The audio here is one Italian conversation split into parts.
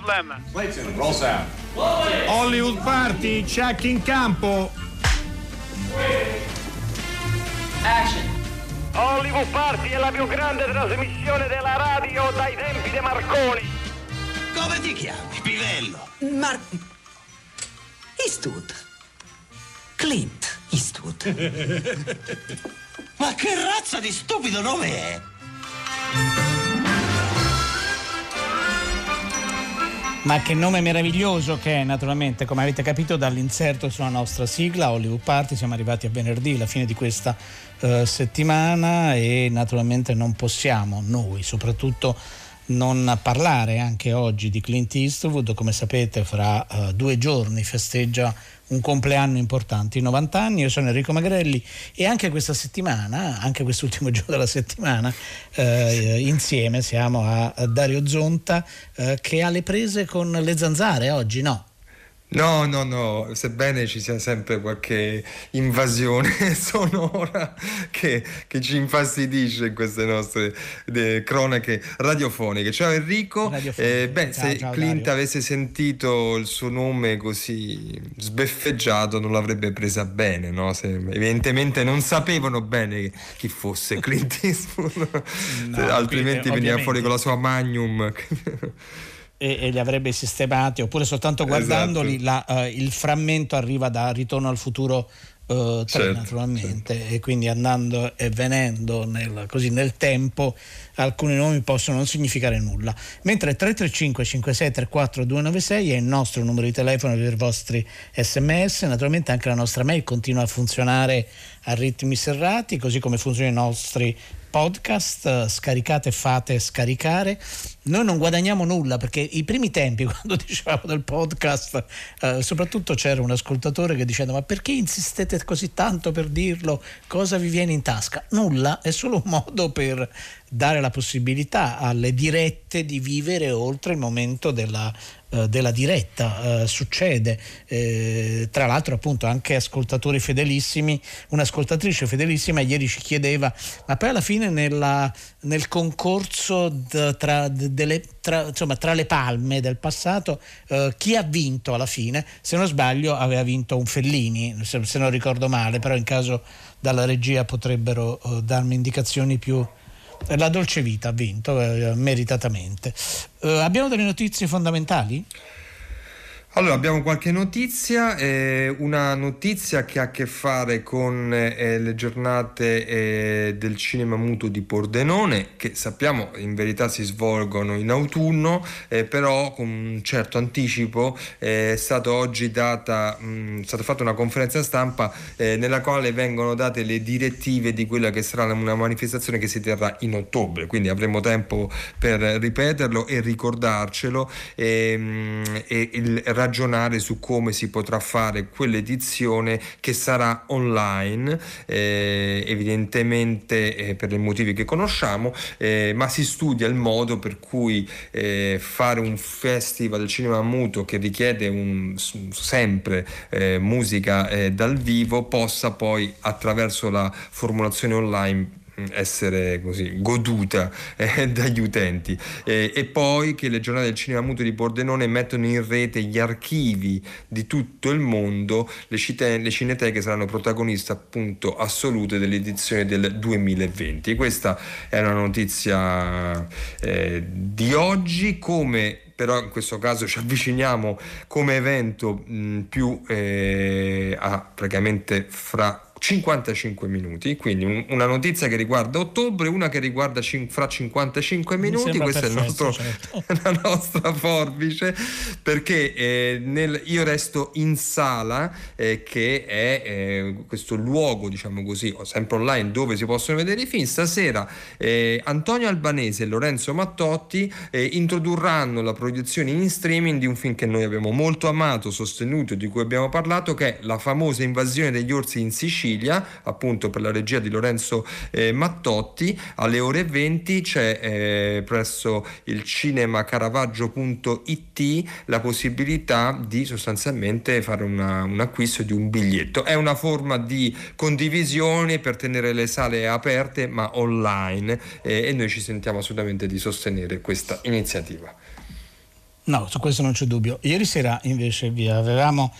No problem. Clayton, roll sound. Hollywood Party, check in campo. Action. Hollywood Party è la più grande trasmissione della radio dai tempi di Marconi. Come ti chiami, Pivello? Mar... Eastwood. Clint Eastwood. Ma che razza di stupido nome è? Ma che nome meraviglioso che è, naturalmente, come avete capito dall'inserto sulla nostra sigla Hollywood Party, siamo arrivati a venerdì, la fine di questa uh, settimana e naturalmente non possiamo noi, soprattutto non parlare anche oggi di Clint Eastwood, come sapete fra uh, due giorni festeggia un compleanno importante, i 90 anni, io sono Enrico Magrelli e anche questa settimana, anche quest'ultimo giorno della settimana, eh, insieme siamo a, Dario Zonta eh, che ha le prese con le zanzare oggi, no? No, no, no, sebbene ci sia sempre qualche invasione sonora che, che ci infastidisce in queste nostre de, cronache radiofoniche. Ciao Enrico, eh, beh, ciao, se ciao, Clint Dario. avesse sentito il suo nome così sbeffeggiato non l'avrebbe presa bene, no? Se, evidentemente non sapevano bene chi fosse Clint Eastwood, no, altrimenti veniva fuori con la sua Magnum e, e, li avrebbe sistemati, oppure soltanto guardandoli esatto. la, uh, il frammento arriva da Ritorno al futuro uh, 3 certo, naturalmente certo. e quindi andando e venendo nel, così nel tempo alcuni nomi possono non significare nulla. Mentre 335 5634 296 è il nostro numero di telefono per i vostri sms, naturalmente anche la nostra mail continua a funzionare a ritmi serrati, così come funzionano i nostri podcast, scaricate, fate scaricare. Noi non guadagniamo nulla perché i primi tempi, quando dicevamo del podcast, eh, soprattutto c'era un ascoltatore che diceva: Ma perché insistete così tanto per dirlo? Cosa vi viene in tasca? Nulla, è solo un modo per dare la possibilità alle dirette di vivere oltre il momento della, uh, della diretta. Uh, succede, eh, tra l'altro appunto anche ascoltatori fedelissimi, un'ascoltatrice fedelissima ieri ci chiedeva, ma poi alla fine nella, nel concorso d- tra, d- delle, tra, insomma, tra, le palme del passato, uh, chi ha vinto alla fine? Se non sbaglio aveva vinto un Fellini, se, se non ricordo male, però in caso dalla regia potrebbero darmi indicazioni più la dolce vita ha vinto eh, meritatamente. Eh, abbiamo delle notizie fondamentali? Allora, abbiamo qualche notizia, eh, una notizia che ha a che fare con eh, le giornate eh, del cinema muto di Pordenone, che sappiamo in verità si svolgono in autunno, eh, però con un certo anticipo eh, è stata oggi data, mh, è stata fatta una conferenza stampa eh, nella quale vengono date le direttive di quella che sarà una manifestazione che si terrà in ottobre, quindi avremo tempo per ripeterlo e ricordarcelo. Ehm, e, il ragionare su come si potrà fare quell'edizione che sarà online, eh, evidentemente eh, per i motivi che conosciamo, eh, ma si studia il modo per cui eh, fare un festival del cinema muto che richiede un, sempre eh, musica eh, dal vivo possa poi attraverso la formulazione online essere così goduta eh, dagli utenti. Eh, e poi che le giornate del cinema muto di Pordenone mettono in rete gli archivi di tutto il mondo le, cite- le cineteche saranno protagoniste appunto assolute dell'edizione del 2020 questa è una notizia eh, di oggi come però in questo caso ci avviciniamo come evento mh, più eh, a praticamente fra 55 minuti, quindi una notizia che riguarda ottobre, una che riguarda cin- fra 55 minuti, questa perfetto, è nostro, certo. la nostra forbice, perché eh, nel, io resto in sala, eh, che è eh, questo luogo, diciamo così, sempre online, dove si possono vedere i film. Stasera eh, Antonio Albanese e Lorenzo Mattotti eh, introdurranno la proiezione in streaming di un film che noi abbiamo molto amato, sostenuto, di cui abbiamo parlato, che è La famosa invasione degli orsi in Sicilia Sicilia, appunto per la regia di Lorenzo eh, Mattotti. Alle ore 20 c'è eh, presso il cinemacaravaggio.it la possibilità di sostanzialmente fare una, un acquisto di un biglietto. È una forma di condivisione per tenere le sale aperte ma online eh, e noi ci sentiamo assolutamente di sostenere questa iniziativa. No, su questo non c'è dubbio. Ieri sera invece vi avevamo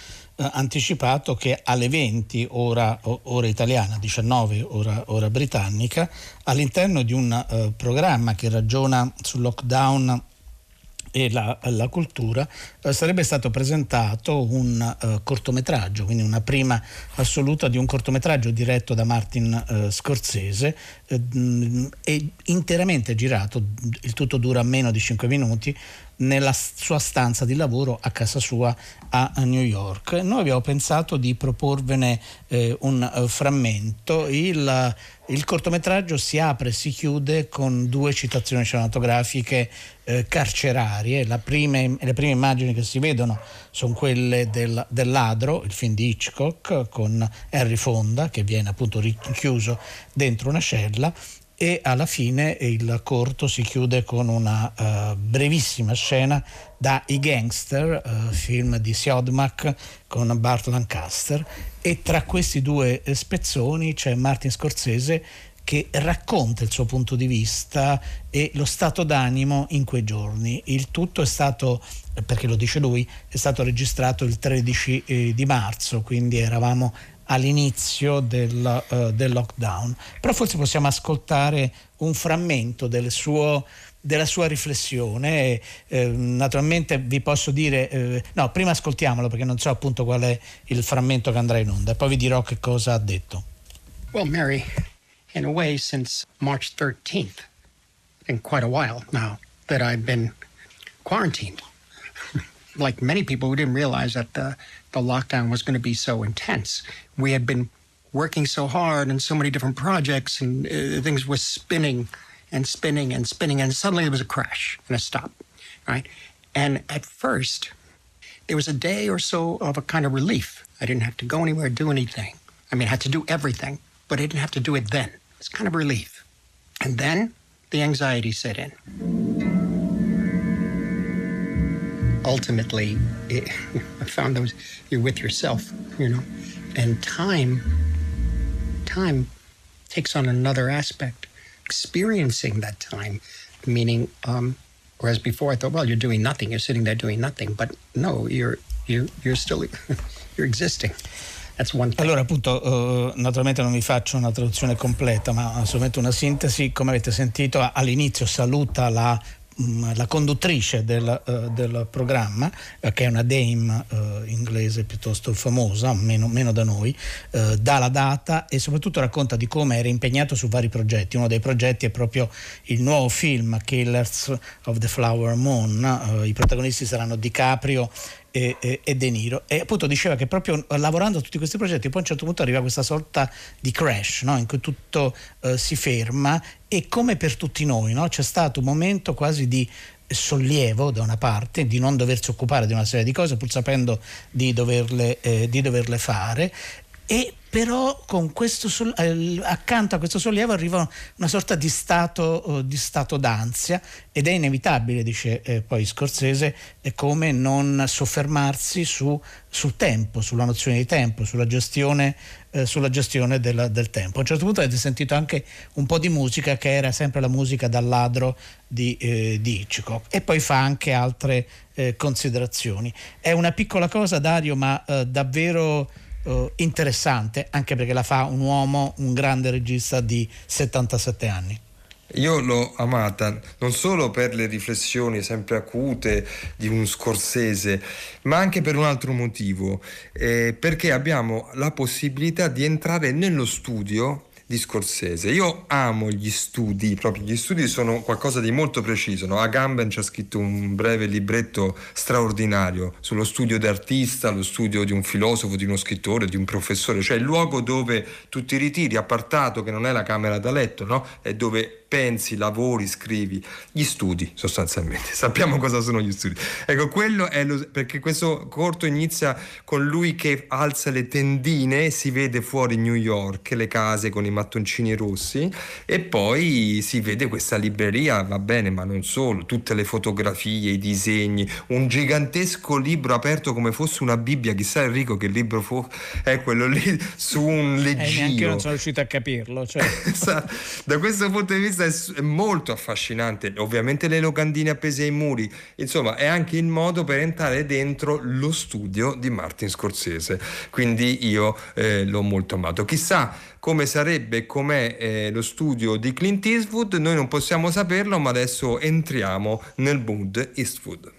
anticipato che alle 20 ora, ora italiana, 19 ora, ora, britannica, all'interno di un uh, programma che ragiona sul lockdown e la, la cultura eh, sarebbe stato presentato un eh, cortometraggio, quindi una prima assoluta di un cortometraggio diretto da Martin eh, Scorsese eh, e interamente girato, il tutto dura meno di 5 minuti, nella sua stanza di lavoro a casa sua a New York. Noi abbiamo pensato di proporvene eh, un uh, frammento. Il, il, cortometraggio si apre e si chiude con due citazioni cinematografiche eh, carcerarie. Prime, le prime immagini che si vedono sono quelle del, del, ladro, il film di Hitchcock con Harry Fonda che viene appunto rinchiuso dentro una cella e alla fine il corto si chiude con una uh, brevissima scena da I Gangster, uh, film di Siodmak con Bart Lancaster e tra questi due spezzoni c'è Martin Scorsese che racconta il suo punto di vista e lo stato d'animo in quei giorni. Il tutto è stato, perché lo dice lui, è stato registrato il 13 eh, di marzo, quindi eravamo all'inizio del, uh, del, lockdown. Però forse possiamo ascoltare un frammento del suo, della sua riflessione. Eh, naturalmente vi posso dire, eh, no, prima ascoltiamolo perché non so appunto qual è il frammento che andrà in onda, poi vi dirò che cosa ha detto. Well, Mary, in a way, since March 13th, in quite a while now, that I've been quarantined. like many people, we didn't realize that the the lockdown was going to be so intense. We had been working so hard and so many different projects, and uh, things were spinning and spinning and spinning, and suddenly there was a crash and a stop, right? And at first, there was a day or so of a kind of relief. I didn't have to go anywhere, do anything. I mean, I had to do everything, but I didn't have to do it then. It's kind of relief. And then the anxiety set in ultimately, it, I found those you're with yourself, you know, and time, time takes on another aspect. Experiencing that time, meaning, um, whereas before I thought, well, you're doing nothing, you're sitting there doing nothing, but no, you're you're you're still you're existing. Allora, appunto, uh, naturalmente non vi faccio una traduzione completa, ma solamente una sintesi. Come avete sentito, all'inizio saluta la Mm, la conduttrice del, uh, del programma, uh, che è una dame uh, inglese piuttosto famosa, meno, meno da noi, dà la data e soprattutto racconta di come era impegnato su vari progetti. Uno dei progetti è proprio il nuovo film Killers of the Flower Moon. I protagonisti saranno DiCaprio e, e, De Niro e appunto diceva che proprio lavorando a tutti questi progetti poi a un certo punto arriva questa sorta di crash no? in cui tutto uh, si ferma e come per tutti noi no? c'è stato un momento quasi di sollievo da una parte di non doversi occupare di una serie di cose pur sapendo di doverle, eh, di doverle fare e però sol- eh, accanto a questo sollievo arriva una sorta di stato, uh, di stato d'ansia ed è inevitabile, dice eh, poi Scorsese, come non soffermarsi su, sul tempo, sulla nozione di tempo, sulla gestione, eh, sulla gestione del, del, tempo. A un certo punto avete sentito anche un po' di musica che era sempre la musica dal ladro di, eh, di Hitchcock e poi fa anche altre eh, considerazioni. È una piccola cosa, Dario, ma davvero uh, interessante, anche perché la fa un uomo, un grande regista di 77 anni. Io l'ho amata non solo per le riflessioni sempre acute di un scorsese, ma anche per un altro motivo, eh, perché abbiamo la possibilità di entrare nello studio di Scorsese. Io amo gli studi, proprio gli studi sono qualcosa di molto preciso. No? Agamben ci ha scritto un breve libretto straordinario sullo studio d'artista, lo studio di un filosofo, di uno scrittore, di un professore, cioè il luogo dove tu ti ritiri, appartato che non è la camera da letto, no? è dove pensi, lavori, scrivi, gli studi sostanzialmente. Sappiamo cosa sono gli studi. Ecco, quello è lo, perché questo corto inizia con lui che alza le tendine e si vede fuori New York, le case con i mattoncini rossi e poi si vede questa libreria, va bene, ma non solo, tutte le fotografie, i disegni, un gigantesco libro aperto come fosse una Bibbia, chissà Enrico che libro fu, è quello lì su un leggio. Eh, neanche io non sono riuscito a capirlo. Cioè. da questo punto di vista vista è molto affascinante, ovviamente le locandine appese ai muri, insomma è anche il modo per entrare dentro lo studio di Martin Scorsese, quindi io eh, l'ho molto amato. Chissà come sarebbe, com'è eh, lo studio di Clint Eastwood, noi non possiamo saperlo, ma adesso entriamo nel mood Eastwood.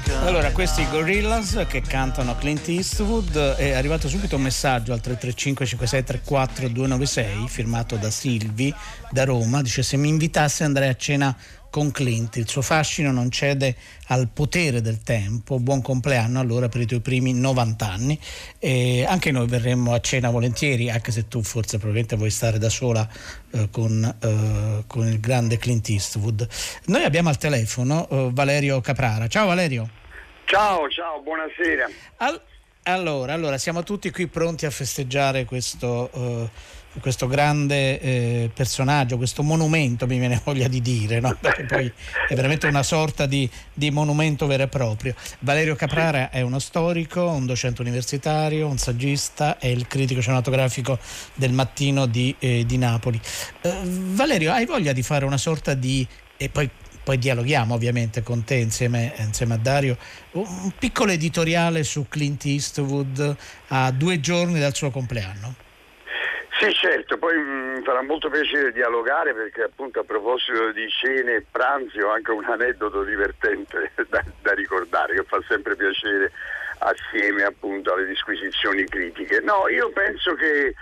Allora, questi Gorillaz che cantano Clint Eastwood è arrivato subito un messaggio al 335 5634 296 firmato da Silvi da Roma, dice se mi invitasse andrei a cena con Clint. Il suo fascino non cede al potere del tempo. Buon compleanno allora per i tuoi primi 90 anni. E anche noi verremmo a cena volentieri, anche se tu forse probabilmente vuoi stare da sola eh, con, eh, con, il grande Clint Eastwood. Noi abbiamo al telefono eh, Valerio Caprara. Ciao Valerio. Ciao, ciao, buonasera. Al- allora, allora, siamo tutti qui pronti a festeggiare questo eh, questo grande eh, personaggio, questo monumento, mi viene voglia di dire, no? perché poi è veramente una sorta di, di, monumento vero e proprio. Valerio Caprara è uno storico, un docente universitario, un saggista, è il critico cinematografico del mattino di, eh, di Napoli. Eh, Valerio, hai voglia di fare una sorta di... e poi poi dialoghiamo ovviamente con te insieme, insieme, a Dario, un piccolo editoriale su Clint Eastwood a due giorni dal suo compleanno. Sì, certo, poi mi mm, farà molto piacere dialogare perché appunto a proposito di cene e pranzi ho anche un aneddoto divertente da, da ricordare che fa sempre piacere assieme appunto alle disquisizioni critiche. No, io penso che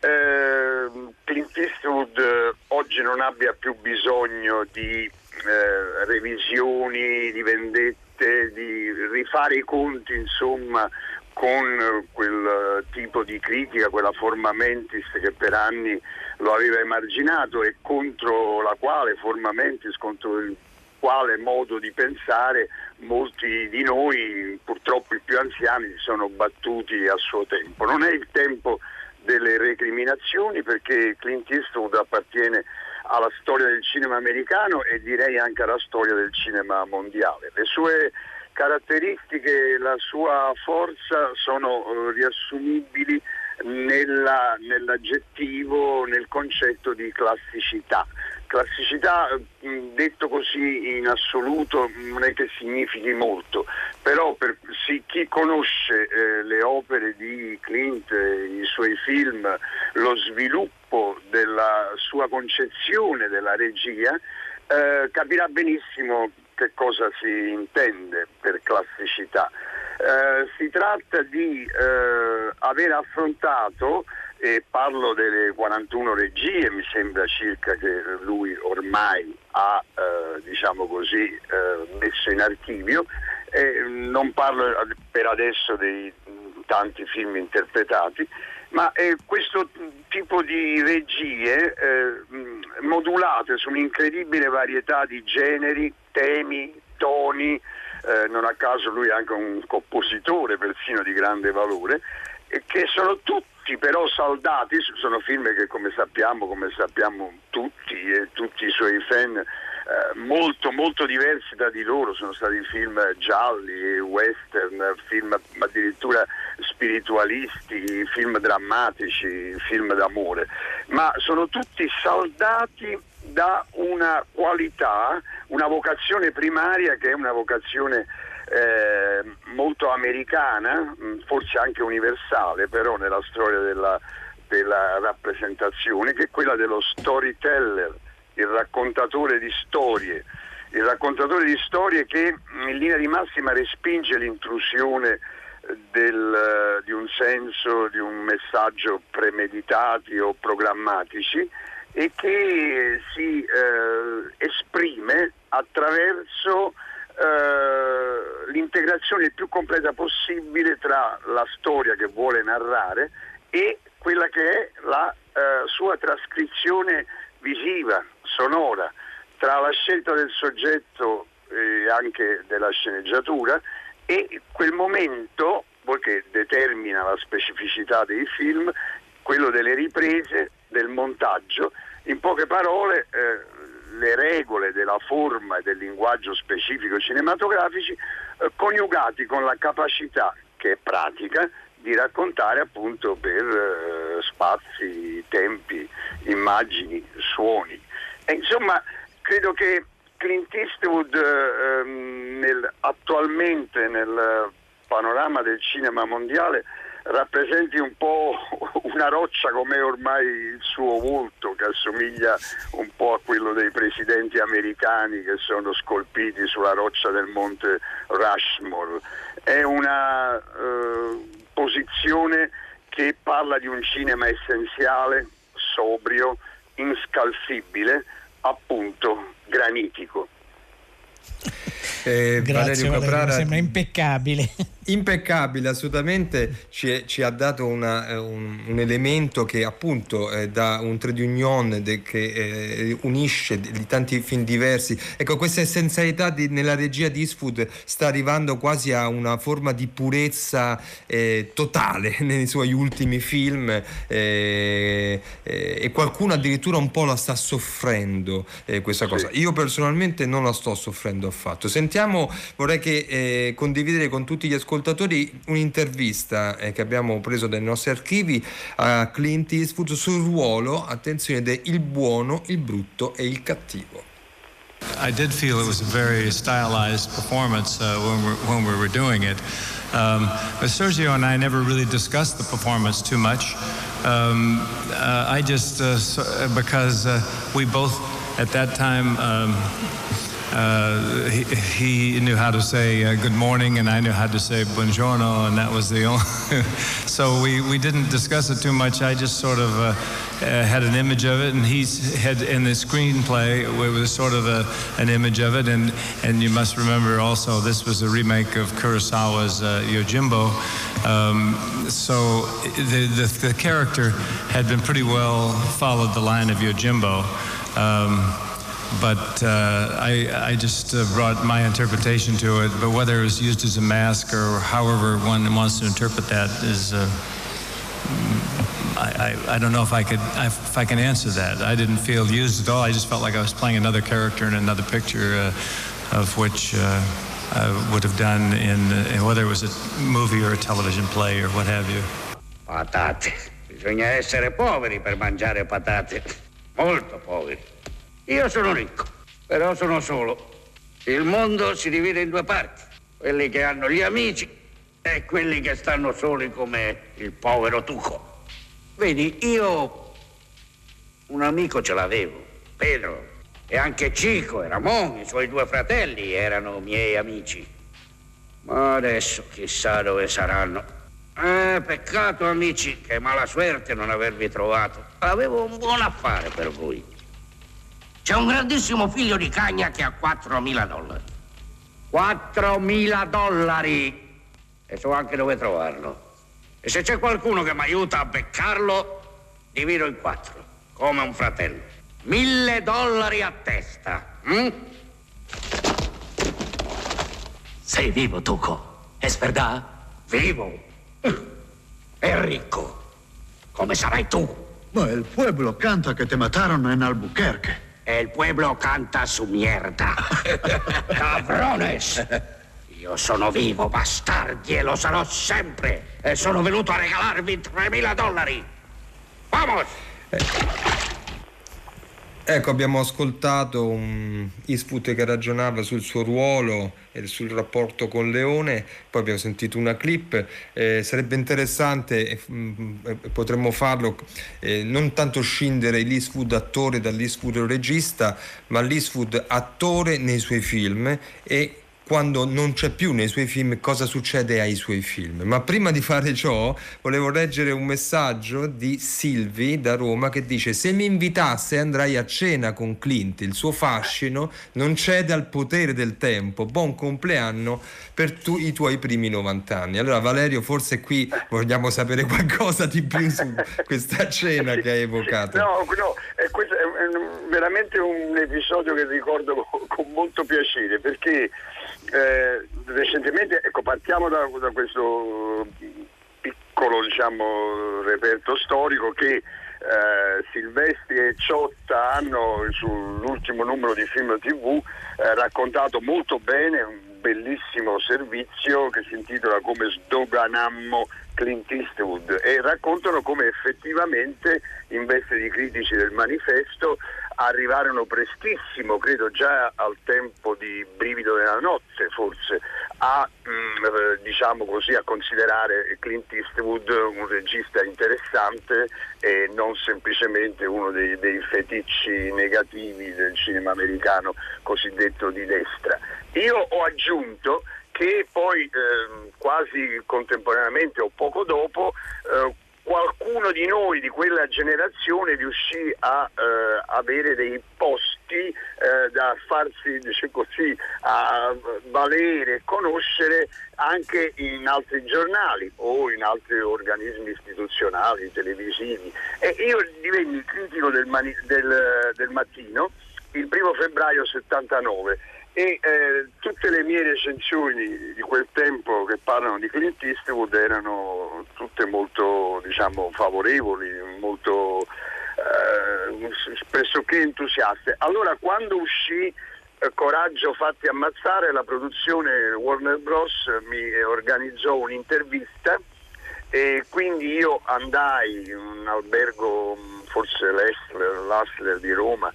eh, Clint Eastwood oggi non abbia più bisogno di eh, revisioni, di vendette, di rifare i conti, insomma, con quel tipo di critica, quella forma mentis che per anni lo aveva emarginato e contro la quale forma mentis, contro il quale modo di pensare molti di noi, purtroppo i più anziani, si sono battuti a suo tempo. Non è il tempo delle recriminazioni perché Clint Eastwood appartiene alla storia del cinema americano e direi anche alla storia del cinema mondiale. Le sue caratteristiche, la sua forza sono eh, riassumibili nella, nell'aggettivo, nel concetto di classicità. Classicità, mm, detto così in assoluto, non è che significhi molto, però per sì, chi conosce eh, le opere di Clint, i suoi film, lo sviluppo della sua concezione della regia, eh, capirà benissimo che cosa si intende per classicità. Eh, si tratta di eh, aver affrontato, e parlo delle 41 regie, mi sembra circa che lui ormai ha eh, diciamo così, eh, messo in archivio, non parlo per adesso dei tanti film interpretati, ma eh, questo tipo di regie eh, modulate su un'incredibile varietà di generi, temi, toni, eh, non a caso lui è anche un compositore persino di grande valore, che sono tutti però saldati, sono film che come sappiamo, come sappiamo tutti e tutti i suoi fan, eh, molto molto diversi da di loro, sono stati film gialli, western, film addirittura spiritualisti, film drammatici, film d'amore, ma sono tutti saldati da una qualità, una vocazione primaria che è una vocazione eh, molto americana, mm, forse anche universale, però nella storia della, della rappresentazione, che è quella dello storyteller, il raccontatore di storie, il raccontatore di storie che in linea di massima respinge l'intrusione del, di un senso, di un messaggio premeditati o programmatici e che si eh, esprime attraverso eh, l'integrazione più completa possibile tra la storia che vuole narrare e quella che è la eh, sua trascrizione visiva, sonora, tra la scelta del soggetto e anche della sceneggiatura e quel momento che determina la specificità dei film, quello delle riprese, del montaggio, in poche parole eh, le regole della forma e del linguaggio specifico cinematografici eh, coniugati con la capacità che è pratica di raccontare appunto per eh, spazi, tempi, immagini, suoni. E, insomma, credo che Clint Eastwood eh, nel, attualmente nel panorama del cinema mondiale rappresenti un po' una roccia come ormai il suo volto che assomiglia un po' a quello dei presidenti americani che sono scolpiti sulla roccia del monte Rushmore. È una eh, posizione che parla di un cinema essenziale, sobrio, inscalfibile, appunto granitico. Eh, Grazie, Valerio Caprara, Valerio, sembra impeccabile. Impeccabile, assolutamente ci, ci ha dato una, eh, un, un, elemento che appunto eh, dà un trade union de, che eh, unisce di tanti film diversi. Ecco, questa essenzialità di, nella regia di Eastwood sta arrivando quasi a una forma di purezza eh, totale nei suoi ultimi film eh, eh, e qualcuno addirittura un po' la sta soffrendo questa cosa. Io personalmente non la sto soffrendo affatto. Sentiamo, vorrei che condividere con tutti gli ascoltatori ascoltatori un'intervista eh, che abbiamo preso dai nostri archivi a Clint Eastwood sul ruolo, attenzione, del buono, il brutto e il cattivo. I did feel it was a very stylized performance uh, when, we when, we were doing it. Um, but Sergio and I never really discussed the performance too much. Um, uh, I just, uh, so, because uh, we both at that time um, uh, he, he, knew how to say uh, good morning, and I knew how to say buongiorno, and that was the only. so we, we didn't discuss it too much. I just sort of uh, uh had an image of it, and he had in the screenplay it was sort of a, an image of it, and and you must remember also this was a remake of Kurosawa's uh, Yojimbo. Um, so the, the, the character had been pretty well followed the line of Yojimbo. Um, but uh, I, I, just uh, brought my interpretation to it. But whether it was used as a mask or however one wants to interpret that is, uh, I, I, I, don't know if I could if I can answer that. I didn't feel used at all. I just felt like I was playing another character in another picture, uh, of which uh, I would have done in, in whether it was a movie or a television play or what have you. Patate. Bisogna essere poveri per mangiare patate. Molto poveri. Io sono ricco, però sono solo. Il mondo si divide in due parti, quelli che hanno gli amici e quelli che stanno soli come il povero Tuco. Vedi, io un amico ce l'avevo, Pedro, e anche Cico e Ramon, i suoi due fratelli, erano miei amici. Ma adesso chissà dove saranno. Eh, peccato amici, che mala suerte non avervi trovato. Avevo un buon affare per voi. C'è un grandissimo figlio di cagna che ha 4.000 dollari. 4.000 dollari! E so anche dove trovarlo. E se c'è qualcuno che mi aiuta a beccarlo, divido in quattro, come un fratello. Mille dollari a testa. Hm? Sei vivo, Tuco. Es verdad? Vivo. E ricco. Come sarai tu? Ma el pueblo canta que te mataron en Albuquerque. El pueblo canta su mierda. Cabrones! Io sono vivo, bastardi, e lo sarò sempre. E sono venuto a regalarvi 3.000 dollari. Vamos! Ecco, abbiamo ascoltato un Eastwood che ragionava sul suo ruolo e sul rapporto con Leone, poi abbiamo sentito una clip, eh, sarebbe interessante, e mm, potremmo farlo, eh, non tanto scindere l'Eastwood attore dall'Eastwood regista, ma l'Eastwood attore nei suoi film e quando non c'è più nei suoi film cosa succede ai suoi film. Ma prima di fare ciò volevo leggere un messaggio di Silvi da Roma che dice se mi invitasse andrai a cena con Clint, il suo fascino non cede al potere del tempo, buon compleanno per tu, i tuoi primi 90 anni. Allora Valerio forse qui vogliamo sapere qualcosa di più su questa cena che hai evocato. No, no, è, questo è veramente un episodio che ricordo con molto piacere perché eh, recentemente, ecco, partiamo da, da, questo piccolo diciamo, reperto storico che eh, Silvestri e Ciotta hanno sull'ultimo numero di film tv eh, raccontato molto bene un bellissimo servizio che si intitola Come sdoganammo Clint Eastwood e raccontano come effettivamente in veste di critici del manifesto arrivarono prestissimo, credo già al tempo di Brivido della notte forse, a, mh, mm, eh, diciamo così, a considerare Clint Eastwood un regista interessante e non semplicemente uno dei, dei feticci negativi del cinema americano cosiddetto di destra. Io ho aggiunto che poi eh, quasi contemporaneamente o poco dopo eh, qualcuno di noi di quella generazione riuscì a eh, avere dei posti eh, da farsi diciamo così, a valere e conoscere anche in altri giornali o in altri organismi istituzionali, televisivi. E io divenni critico del, mani- del, del mattino il primo febbraio 79 e eh, tutte le mie recensioni di quel tempo che parlano di Clint Eastwood erano tutte molto diciamo, favorevoli, molto eh, pressoché entusiaste. Allora quando uscì eh, Coraggio fatti ammazzare, la produzione Warner Bros. mi organizzò un'intervista e quindi io andai in un albergo, forse l'Assler di Roma,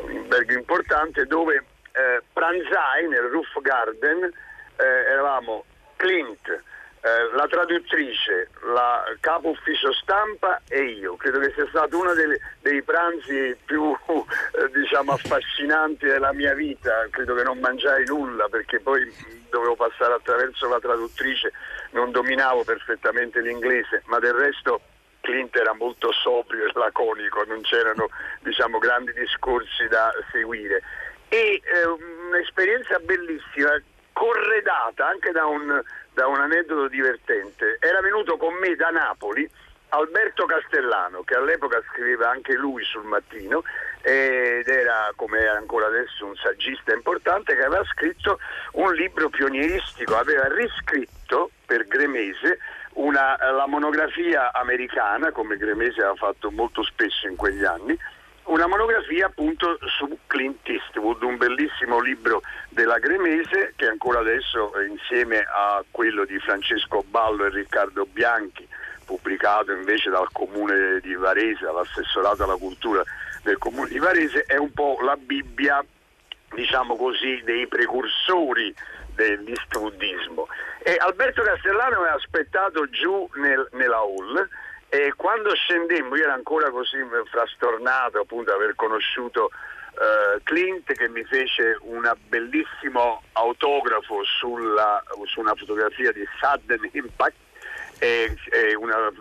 un albergo importante dove eh, pranzai nel Roof Garden, eh, eravamo Clint, eh, la traduttrice, la capo ufficio stampa e io. Credo che sia stato uno dei, dei pranzi più eh, diciamo, affascinanti della mia vita. Credo che non mangiai nulla perché poi dovevo passare attraverso la traduttrice, non dominavo perfettamente l'inglese, ma del resto Clint era molto sobrio e laconico, non c'erano diciamo, grandi discorsi da seguire e eh, un'esperienza bellissima, corredata anche da un, da un aneddoto divertente. Era venuto con me da Napoli Alberto Castellano, che all'epoca scriveva anche lui sul mattino ed era, come è ancora adesso, un saggista importante che aveva scritto un libro pionieristico, aveva riscritto per Gremese una, la monografia americana, come Gremese aveva fatto molto spesso in quegli anni, una monografia appunto su Clint Eastwood, un bellissimo libro della Gremese che ancora adesso insieme a quello di Francesco Ballo e Riccardo Bianchi, pubblicato invece dal comune di Varese, dall'assessorato alla cultura del comune di Varese, è un po' la Bibbia, diciamo così, dei precursori dell'Eastwoodismo. E Alberto Castellano ha aspettato giù nel, nella hall e quando scendemmo, io ero ancora così frastornato appunto aver conosciuto uh, Clint che mi fece un bellissimo autografo sulla, su una fotografia di Sudden Impact e, e una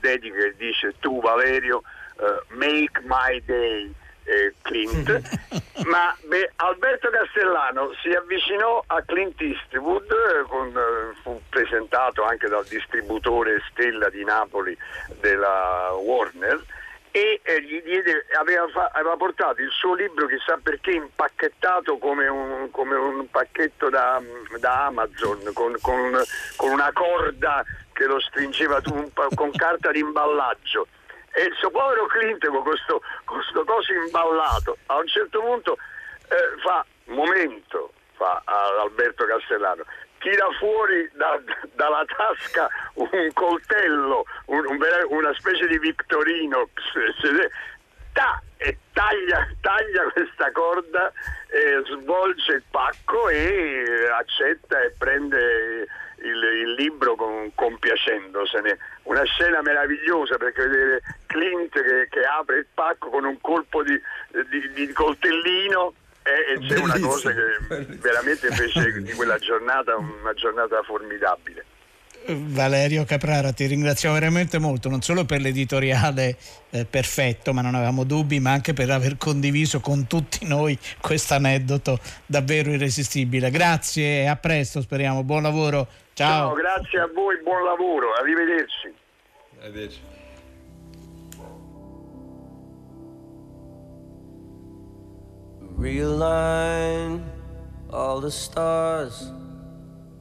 dedica che dice tu Valerio uh, make my day eh, Clint, ma beh, Alberto Castellano si avvicinò a Clint Eastwood, eh, con, eh, fu presentato anche dal distributore Stella di Napoli della Warner e eh, gli diede, aveva, fa, aveva, portato il suo libro chissà perché impacchettato come un, come un pacchetto da, da Amazon con, con, con, una corda che lo stringeva con carta di imballaggio e il suo povero Clint con questo, questo coso imballato a un certo punto eh, fa momento fa ad Alberto Castellano tira fuori da, dalla tasca un coltello un, un, una specie di Victorino ta, e taglia, taglia questa corda svolge il pacco e accetta e prende il, il libro con, compiacendosene. Una scena meravigliosa perché vedere Clint che, che apre il pacco con un colpo di, di, di coltellino e, c'è una cosa che veramente fece di quella giornata una giornata formidabile. Valerio Caprara, ti ringraziamo veramente molto, non solo per l'editoriale eh, perfetto, ma non avevamo dubbi, ma anche per aver condiviso con tutti noi questo aneddoto davvero irresistibile. Grazie e a presto, speriamo. Buon lavoro. Ciao. Ciao, grazie a voi, buon lavoro, arrivederci. Arrivederci. Realign all the stars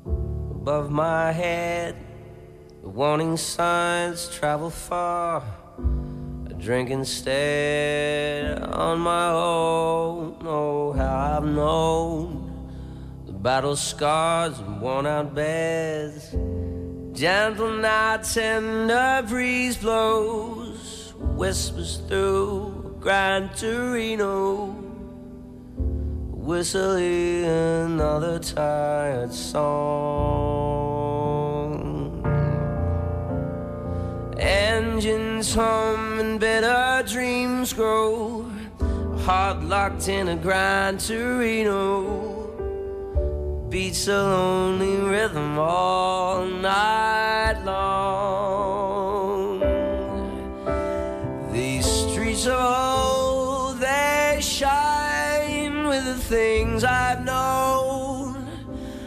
above my head. The warning signs travel far. I drink instead on my own. Oh, how I've known battle scars and worn out beds. Gentle nights and tender breeze blows, whispers through Gran Torino. Whistling another tired song. Engines hum and bitter dreams grow. Heart locked in a Gran Torino beats a lonely rhythm all night long. These streets of old, they shine with the things I've known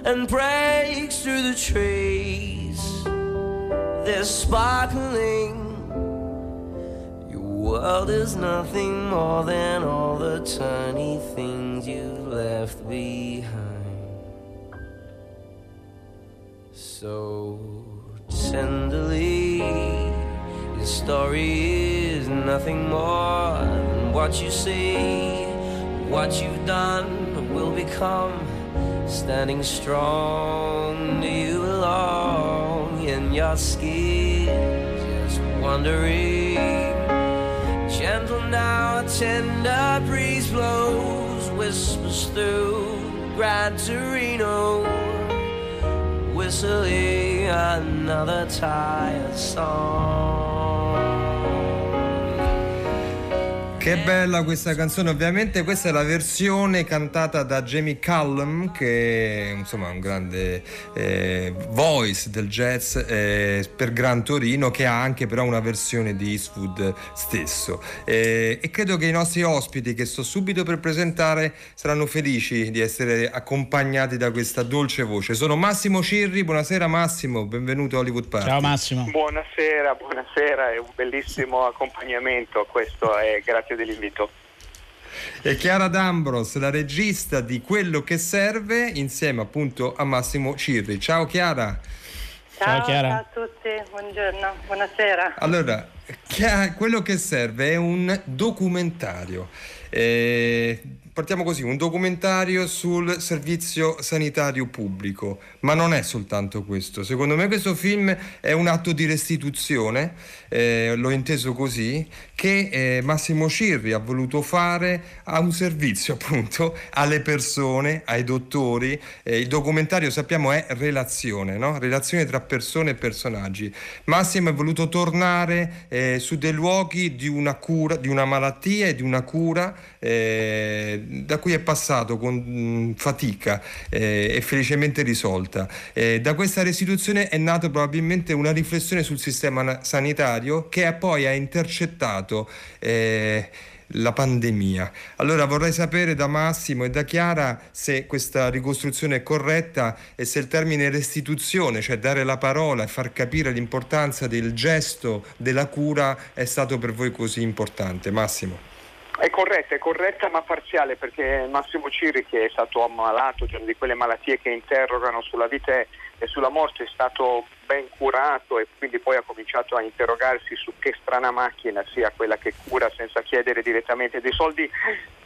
and breaks through the trees. They're sparkling. Your world is nothing more than all the tiny things you've left behind. So tenderly. Your story is nothing more than what you see, what you've done will become. Standing strong, you belong in your skin? Just wondering. Gentle now, a tender breeze blows, whispers through Gran Torino whistling another tired song. Che bella questa canzone, ovviamente. Questa è la versione cantata da Jamie Cullum che è insomma un grande eh, voice del jazz eh, per Gran Torino che ha anche però una versione di Eastwood stesso. Eh, e credo che i nostri ospiti che sto subito per presentare saranno felici di essere accompagnati da questa dolce voce. Sono Massimo Cirri, buonasera Massimo, benvenuto a Hollywood Party. Ciao Massimo. Buonasera, buonasera, è un bellissimo accompagnamento, questo è grazie grazie dell'invito. E Chiara D'Ambros, la regista di Quello che serve, insieme appunto a Massimo Cirri. Ciao Chiara. Ciao, ciao, Chiara. ciao a tutti, buongiorno, buonasera. Allora, quello che serve è un documentario. Eh, partiamo così, un documentario sul servizio sanitario pubblico, ma non è soltanto questo. Secondo me questo film è un atto di restituzione, eh, l'ho inteso così, che eh, Massimo Cirri ha voluto fare a un servizio appunto alle persone, ai dottori. Eh, il documentario sappiamo è relazione, no? relazione tra persone e personaggi. Massimo ha voluto tornare eh, su dei luoghi di una cura, di una malattia e di una cura eh, da cui è passato con mh, fatica eh, e felicemente risolta. Eh, da questa restituzione è nata probabilmente una riflessione sul sistema sanitario che poi ha intercettato eh, la pandemia. Allora vorrei sapere da Massimo e da Chiara se questa ricostruzione è corretta e se il termine restituzione, cioè dare la parola e far capire l'importanza del gesto della cura, è stato per voi così importante. Massimo. È corretta, è corretta ma parziale perché Massimo Ciri che è stato ammalato di una di quelle malattie che interrogano sulla vita e sulla morte è stato ben curato e quindi poi ha cominciato a interrogarsi su che strana macchina sia quella che cura senza chiedere direttamente dei soldi.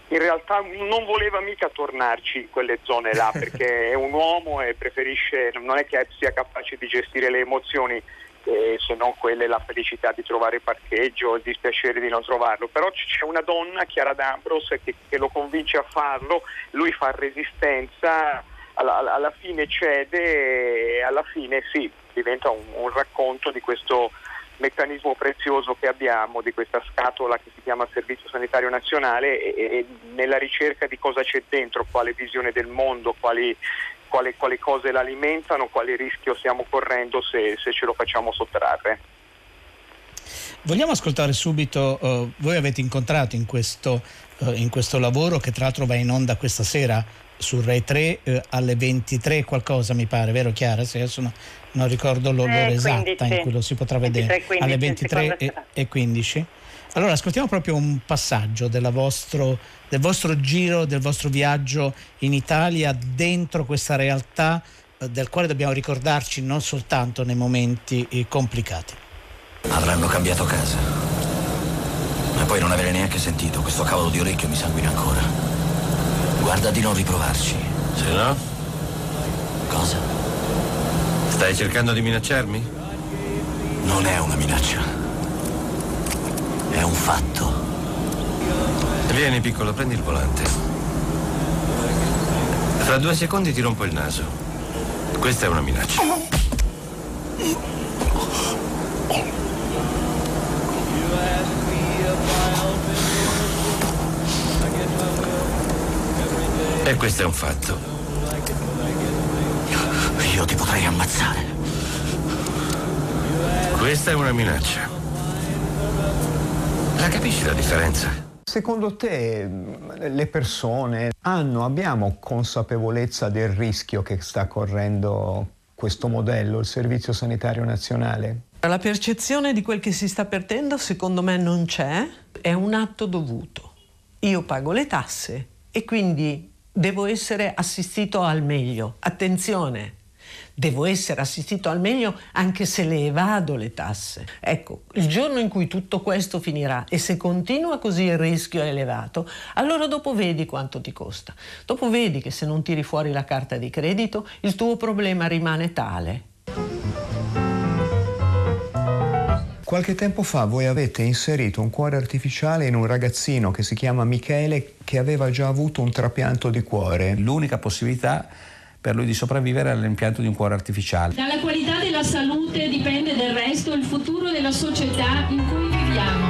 In realtà non voleva mica tornarci in quelle zone là perché è un uomo e preferisce, non è che sia capace di gestire le emozioni eh, se non quelle la felicità di trovare parcheggio, il dispiacere di non trovarlo. Però c'è una donna, Chiara D'Ambros, che, che lo convince a farlo, lui fa resistenza, alla, alla fine cede e alla fine sì, diventa un, un racconto di questo meccanismo prezioso che abbiamo di questa scatola che si chiama Servizio Sanitario Nazionale e, e, nella ricerca di cosa c'è dentro, quale visione del mondo, quali quali, quali cose l'alimentano, quale rischio stiamo correndo se, se ce lo facciamo sottrarre. Vogliamo ascoltare subito, uh, voi avete incontrato in questo, uh, in questo, lavoro che tra l'altro va in onda questa sera su Rai 3 uh, alle 23 qualcosa mi pare, vero Chiara? Se adesso no, non ricordo l'ora eh, esatta in cui lo si potrà vedere, 23, 15, alle 23 e, e 15. Allora ascoltiamo proprio un passaggio vostro, del vostro giro, del vostro viaggio in Italia dentro questa realtà eh, del quale dobbiamo ricordarci non soltanto nei momenti eh, complicati. Avranno cambiato casa. Ma poi non avere neanche sentito, questo cavolo di orecchio mi sanguina ancora. Guarda di non riprovarci. Se no? Cosa? Stai cercando di minacciarmi? Non è una minaccia. È un fatto. Vieni, piccolo, prendi il volante. Fra due secondi ti rompo il naso. Questa è una minaccia. E questo è un fatto. Io ti potrei ammazzare. Questa è una minaccia. La capisci la differenza? Secondo te le persone hanno, abbiamo consapevolezza del rischio che sta correndo questo modello, il Servizio Sanitario Nazionale? La percezione di quel che si sta perdendo secondo me non c'è, è un atto dovuto. Io pago le tasse e quindi devo essere assistito al meglio. Attenzione, devo essere assistito al meglio anche se le evado le tasse. Ecco, il giorno in cui tutto questo finirà e se continua così il rischio è elevato, allora dopo vedi quanto ti costa. Dopo vedi che se non tiri fuori la carta di credito, il tuo problema rimane tale. Qualche tempo fa voi avete inserito un cuore artificiale in un ragazzino che si chiama Michele che aveva già avuto un trapianto di cuore. L'unica possibilità per lui di sopravvivere all'impianto di un cuore artificiale. Dalla qualità della salute dipende del resto il futuro della società in cui viviamo.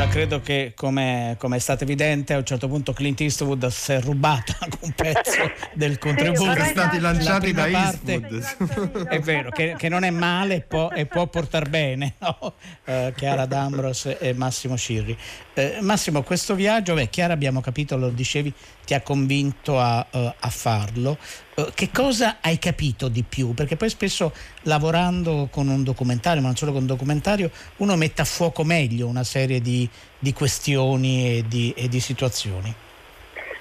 Allora, credo che, come, come, è stato evidente, a un certo punto Clint Eastwood si è rubato un pezzo del contributo. Sono stati lanciati da parte, Eastwood. È vero, che, che, non è male e può, e può portare bene, no? uh, Chiara D'Ambros e Massimo Cirri. Uh, Massimo, questo viaggio, beh, Chiara abbiamo capito, lo dicevi, ti ha convinto a, uh, a farlo. Uh, che cosa hai capito di più? Perché poi spesso lavorando con un documentario, ma non solo con un documentario, uno mette a fuoco meglio una serie di, di questioni e di, e di situazioni.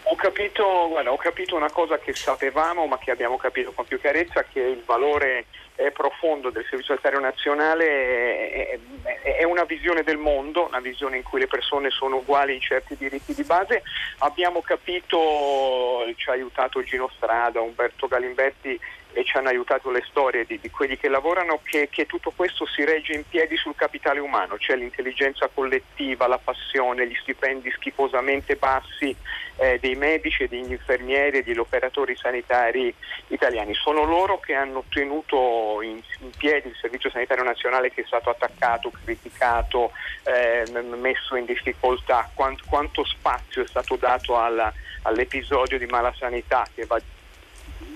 Ho capito, guarda, ho capito, una cosa che sapevamo ma che abbiamo capito con più chiarezza, che il valore profondo del Servizio Sanitario Nazionale è, una visione del mondo, una visione in cui le persone sono uguali in certi diritti di base. Abbiamo capito, ci ha aiutato Gino Strada, Umberto Galimberti e ci hanno aiutato le storie di, di quelli che lavorano, che, che, tutto questo si regge in piedi sul capitale umano, cioè l'intelligenza collettiva, la passione, gli stipendi schifosamente bassi eh, dei medici, degli infermieri e degli operatori sanitari italiani. Sono loro che hanno tenuto in, in piedi il Servizio Sanitario Nazionale che è stato attaccato, criticato, eh, messo in difficoltà, quanto, quanto, spazio è stato dato alla, all'episodio di malasanità che va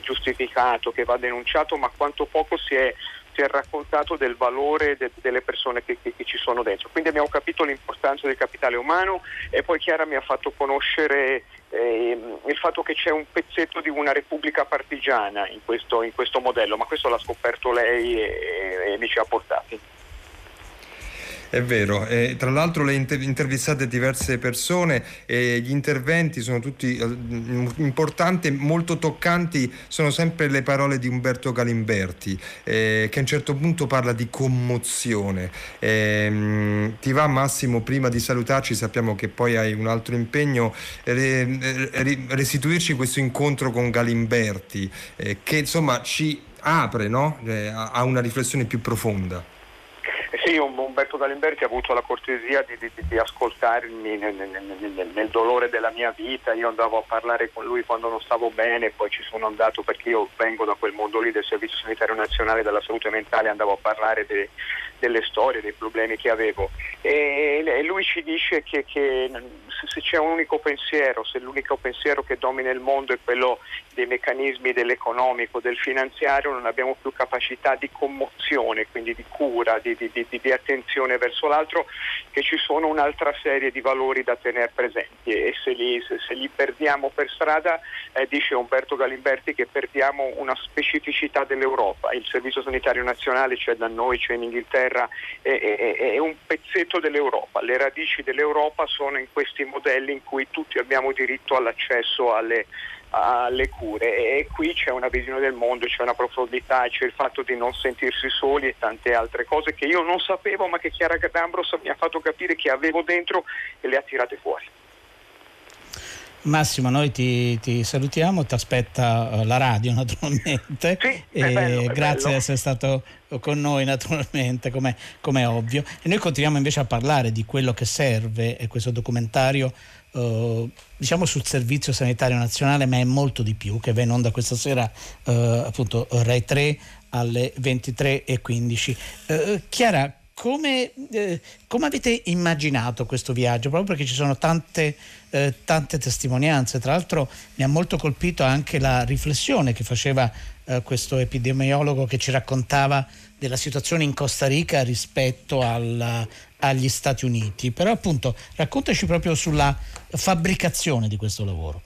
giustificato, che va denunciato, ma quanto poco si è si è raccontato del valore de, delle persone che, che, che, ci sono dentro. Quindi abbiamo capito l'importanza del capitale umano e poi Chiara mi ha fatto conoscere eh, il fatto che c'è un pezzetto di una repubblica partigiana in questo, in questo modello, ma questo l'ha scoperto lei e, e mi ci ha portati. È vero, eh, tra l'altro le inter- intervistate diverse persone e gli interventi sono tutti eh, importanti, molto toccanti, sono sempre le parole di Umberto Galimberti eh, che a un certo punto parla di commozione. Ehm, ti va Massimo, prima di salutarci, sappiamo che poi hai un altro impegno, re- re- restituirci questo incontro con Galimberti eh, che insomma ci apre no? Eh, a una riflessione più profonda. Sì, Umberto Galimberti ha avuto la cortesia di, di, di ascoltarmi nel, nel, nel, nel, dolore della mia vita, io andavo a parlare con lui quando non stavo bene, poi ci sono andato perché io vengo da quel mondo lì del Servizio Sanitario Nazionale della Salute Mentale, andavo a parlare de, delle storie, dei problemi che avevo e, lui ci dice che, che se c'è un unico pensiero, se l'unico pensiero che domina il mondo è quello dei meccanismi dell'economico, del finanziario, non abbiamo più capacità di commozione, quindi di cura, di, di, di, di attenzione verso l'altro, che ci sono un'altra serie di valori da tenere presenti e se li, se, se li perdiamo per strada, eh, dice Umberto Galimberti che perdiamo una specificità dell'Europa. Il Servizio Sanitario Nazionale c'è da noi, c'è in Inghilterra, è, è, è un pezzetto dell'Europa. Le radici dell'Europa sono in questi modelli in cui tutti abbiamo diritto all'accesso alle alle cure e qui c'è una visione del mondo, c'è una profondità, c'è il fatto di non sentirsi soli e tante altre cose che io non sapevo ma che Chiara D'Ambros mi ha fatto capire che avevo dentro e le ha tirate fuori. Massimo, noi ti, ti salutiamo, ti aspetta uh, la radio naturalmente. Sì, bello, grazie di essere stato con noi naturalmente, come è ovvio. E noi continuiamo invece a parlare di quello che serve e questo documentario Uh, diciamo sul servizio sanitario nazionale, ma è molto di più, che va in onda questa sera uh, appunto Rai 3 alle 23.15. Uh, Chiara, come, eh, come, avete immaginato questo viaggio? Proprio perché ci sono tante, eh, tante, testimonianze. Tra l'altro mi ha molto colpito anche la riflessione che faceva eh, questo epidemiologo che ci raccontava della situazione in Costa Rica rispetto al, agli Stati Uniti. Però appunto raccontaci proprio sulla fabbricazione di questo lavoro.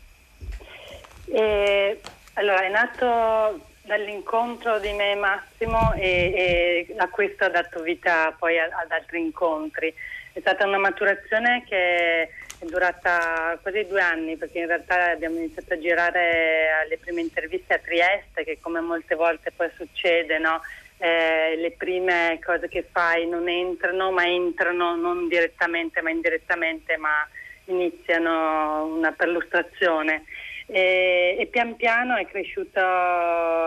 Eh, allora è nato dall'incontro di me e Massimo e, e a questo ha dato vita poi ad, altri incontri. È stata una maturazione che è durata quasi due anni perché in realtà abbiamo iniziato a girare le prime interviste a Trieste che come molte volte poi succede, no? eh, le prime cose che fai non entrano ma entrano non direttamente ma indirettamente ma iniziano una perlustrazione e, e pian piano è, cresciuto,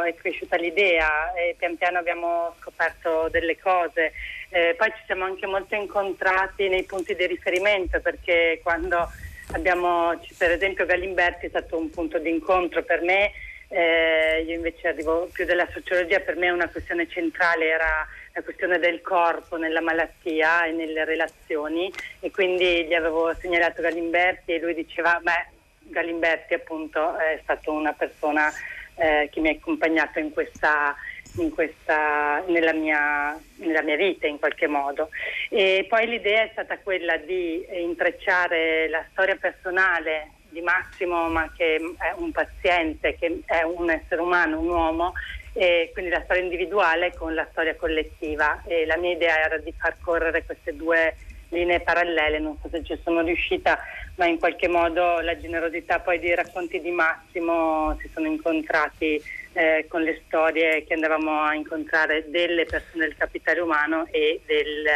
è, cresciuta l'idea e pian piano abbiamo scoperto delle cose. Eh, poi ci siamo anche molto incontrati nei punti di riferimento perché quando abbiamo, per esempio Galimberti è stato un punto di incontro per me, eh, io invece arrivo più della sociologia, per me una questione centrale era la questione del corpo nella malattia e nelle relazioni e quindi gli avevo segnalato Galimberti e lui diceva beh Galimberti appunto è stata una persona eh, che mi ha accompagnato in questa, in questa, nella, mia, nella, mia, vita in qualche modo. E poi l'idea è stata quella di intrecciare la storia personale di Massimo, ma che è un paziente, che è un essere umano, un uomo, e quindi la storia individuale con la storia collettiva. E la mia idea era di far correre queste due linee parallele, non so se ci sono riuscita, ma in qualche modo la generosità poi dei racconti di Massimo si sono incontrati eh, con le storie che andavamo a incontrare delle persone del capitale umano e del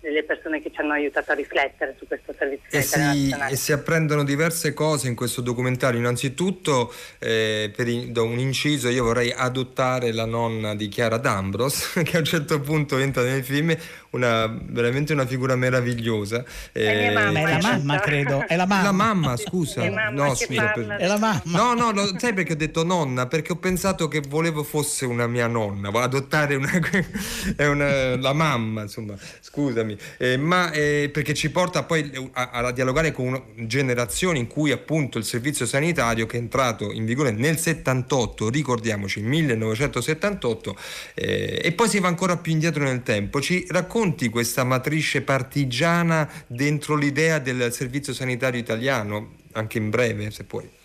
delle persone che ci hanno aiutato a riflettere su questo servizio e si, e si apprendono diverse cose in questo documentario. Innanzitutto, eh, per in, da un inciso, io vorrei adottare la nonna di Chiara D'Ambros, che a un certo punto entra nel film, una, veramente una figura meravigliosa. Eh, mamma, è la mamma, credo. È la mamma. La mamma, scusa. È, mamma no, scusa per... è la mamma. No, no, lo, sai perché ho detto nonna? Perché ho pensato che volevo fosse una mia nonna, adottare una, è una, la mamma, insomma, scusami. Eh, ma eh, perché ci porta poi a, a dialogare con generazioni in cui appunto il servizio sanitario che è entrato in vigore nel 78, ricordiamoci, 1978, eh, e poi si va ancora più indietro nel tempo. Ci racconti questa matrice partigiana dentro l'idea del servizio sanitario italiano, anche in breve, se puoi.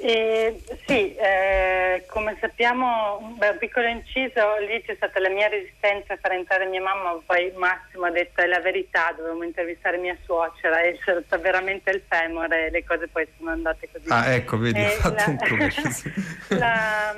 Eh, sì, eh, come sappiamo, beh, un piccolo inciso, lì c'è stata la mia resistenza a far entrare mia mamma, poi Massimo ha detto è la verità, dovevamo intervistare mia suocera e c'è stato veramente il femore, le cose poi sono andate così. Ah ecco, vedi, fatto la, la,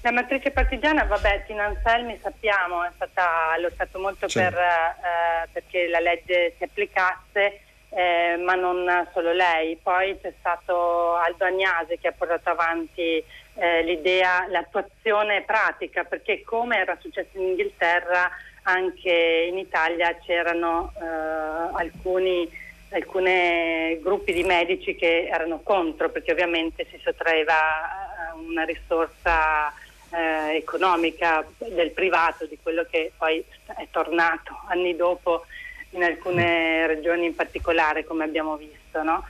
la matrice partigiana, vabbè, Tina Anselmi sappiamo, ha lottato molto Certo. per, eh, perché la legge si applicasse eh, ma non solo lei. Poi c'è stato Aldo Agnase che ha portato avanti eh, l'idea, l'attuazione pratica, perché come era successo in Inghilterra, anche in Italia c'erano eh, alcuni alcuni gruppi di medici che erano contro perché ovviamente si sottraeva eh, una risorsa eh, economica del privato di quello che poi è tornato anni dopo in alcune regioni in particolare, come abbiamo visto. No?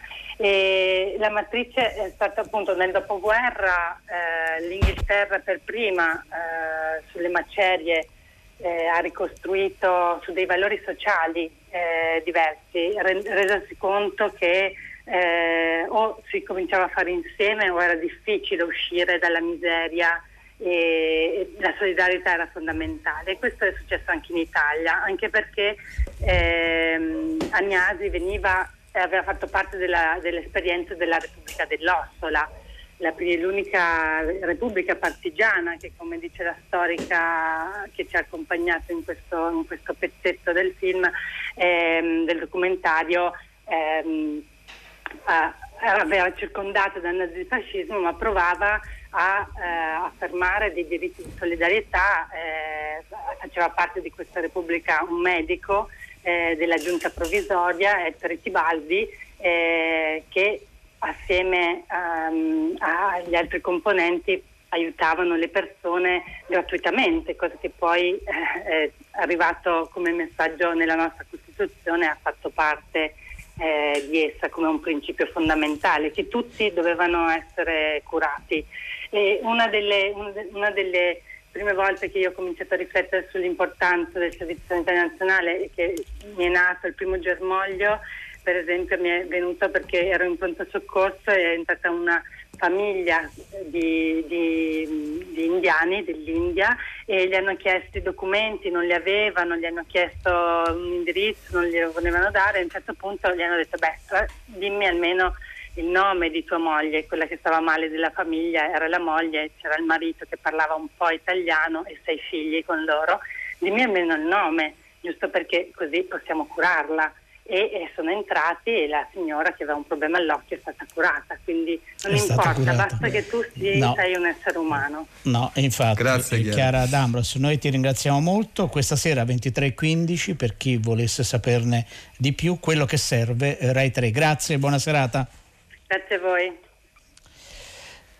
La matrice è stata appunto nel dopoguerra, eh, l'Inghilterra per prima eh, sulle macerie eh, ha ricostruito su dei valori sociali eh, diversi, re- resasi conto che eh, o si cominciava a fare insieme o era difficile uscire dalla miseria e la solidarietà era fondamentale. Questo è successo anche in Italia, anche perché ehm, Agnasi veniva, aveva fatto parte della, dell'esperienza della Repubblica dell'Ossola, la, l'unica repubblica partigiana che, come dice la storica che ci ha accompagnato in questo, in questo pezzetto del film, ehm, del documentario, ehm, a, aveva circondato dal nazifascismo ma provava a eh, affermare dei diritti di solidarietà, eh, faceva parte di questa Repubblica un medico eh, della giunta provvisoria, Ettore Tibaldi, eh, che assieme um, agli altri componenti aiutavano le persone gratuitamente, cosa che poi eh, è arrivato come messaggio nella nostra Costituzione, ha fatto parte eh, di essa come un principio fondamentale, che tutti dovevano essere curati. E una delle, una delle prime volte che io ho cominciato a riflettere sull'importanza del Servizio Sanitario Nazionale che mi è nato il primo germoglio, per esempio mi è venuto perché ero in pronto soccorso e è entrata una famiglia di, di, di indiani dell'India e gli hanno chiesto i documenti, non li avevano, gli hanno chiesto un indirizzo, non glielo volevano dare, a un certo punto gli hanno detto beh dimmi almeno il nome di tua moglie, quella che stava male della famiglia era la moglie, c'era il marito che parlava un po' italiano e sei figli con loro, dimmi almeno il nome, giusto perché così possiamo curarla. E, sono entrati e la signora che aveva un problema all'occhio è stata curata, quindi non È importa, basta che tu sia, No. sei un essere umano. No, infatti, Grazie, Chiara. Chiara D'Ambros, noi ti ringraziamo molto. Questa sera 23.15 per chi volesse saperne di più, quello che serve, eh, Rai 3. Grazie, buona serata. Grazie a voi.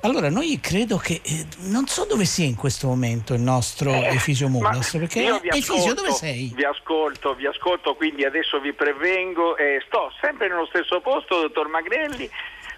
Allora, noi credo che eh, non so dove sia in questo momento il nostro Efisio Mulas, perché Io vi Efisio ascolto, dove sei? Vi ascolto, vi ascolto, quindi adesso vi prevengo. eh, sto sempre nello stesso posto, dottor Magrelli.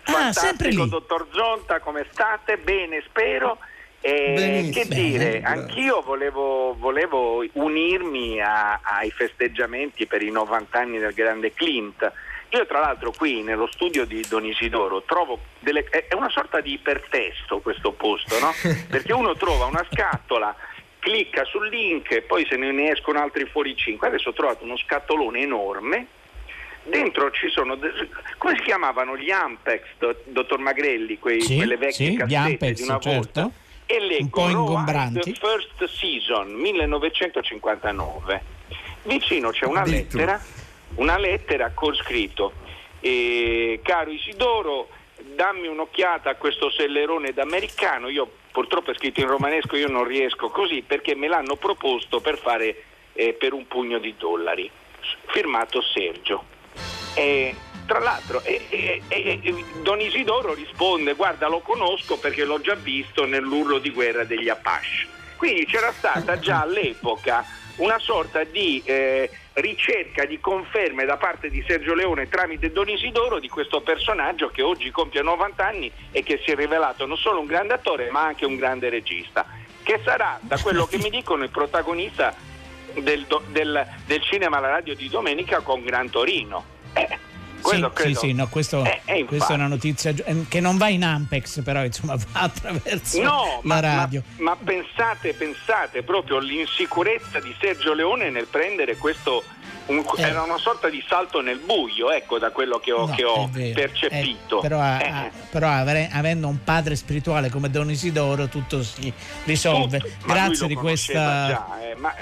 Ah, sempre Fantastico, lì. dottor Zonta, come state? Bene, spero. Eh, che dire, anch'io volevo, volevo unirmi a- ai festeggiamenti per i 90 anni del grande Clint. Io tra l'altro qui nello studio di Don Isidoro trovo delle, è una sorta di ipertesto questo posto, no? Perché uno trova una scatola, clicca sul link e poi se ne escono altri fuori 5. Adesso ho trovato uno scatolone enorme. Dentro ci sono, de- come si chiamavano gli Ampex, do- dottor Magrelli, quei- Sì, quelle vecchie sì, cassette Ampex, di una certo. volta? E leggo Un po' ingombranti. First Season 1959. Vicino c'è una lettera, una lettera con scritto eh, caro Isidoro, dammi un'occhiata a questo sellerone d'americano. Io purtroppo è scritto in romanesco, io non riesco così perché me l'hanno proposto per fare eh, per un pugno di dollari, firmato Sergio. E, tra l'altro e, e, Don Isidoro risponde guarda lo conosco perché l'ho già visto nell'urlo di guerra degli Apache. Quindi c'era stata già all'epoca una sorta di eh, ricerca di conferme da parte di Sergio Leone tramite Don Isidoro di questo personaggio che oggi compie 90 anni e che si è rivelato non solo un grande attore ma anche un grande regista, che sarà, da quello che mi dicono, il protagonista del, del, del cinema alla radio di domenica con Gran Torino. Eh, sì, sì, sì, no, questo, è, è questa è una notizia eh, che non va in Ampex, però insomma va attraverso no, la ma, radio. Ma, ma, pensate, pensate proprio all'insicurezza di Sergio Leone nel prendere questo. Un, eh. Era una sorta di salto nel buio, ecco, da quello che ho, no, che ho percepito. Eh, però, eh. a, però avere, avendo un padre spirituale come Don Isidoro, tutto si risolve. Tutto, Grazie di questa. Già, eh, ma,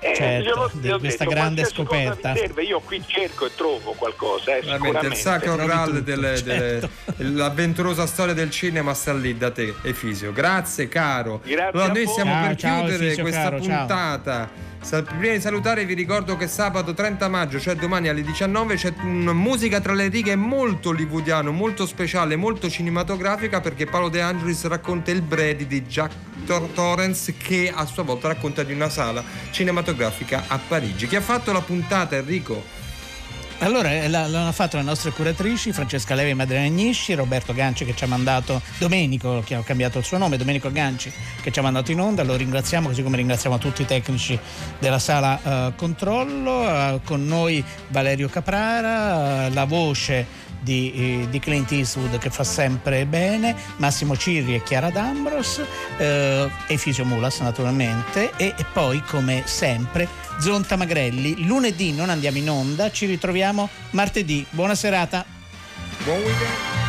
eh, certo, di questa detto, grande scoperta. Serve, io qui cerco e trovo qualcosa. Eh, il sacro graal delle, certo. storia del cinema sta lì da te, Efisio. Grazie, caro. Grazie allora, noi siamo ciao, per ciao, chiudere Efisio, questa caro, puntata. Ciao. Prima di salutare vi ricordo che sabato 30 maggio, cioè domani alle 19, c'è una musica tra le righe molto hollywoodiano, molto speciale, molto cinematografica perché Paolo De Angelis racconta il Brady di Jack Torrance che a sua volta racconta di una sala cinematografica a Parigi. Chi ha fatto la puntata Enrico? Allora, eh, l'hanno fatto le nostre curatrici, Francesca Levi e Madrena Agnisci, Roberto Ganci che ci ha mandato, Domenico che ha cambiato il suo nome, Domenico Ganci che ci ha mandato in onda, lo ringraziamo così come ringraziamo tutti i tecnici della sala uh, controllo, uh, con noi Valerio Caprara, uh, la voce di, eh, di, Clint Eastwood che fa sempre bene, Massimo Cirri e Chiara D'Ambros, eh, Efisio Mulas naturalmente e, e poi come sempre Zonta Magrelli. Lunedì non andiamo in onda, ci ritroviamo martedì. Buona serata. Buon weekend.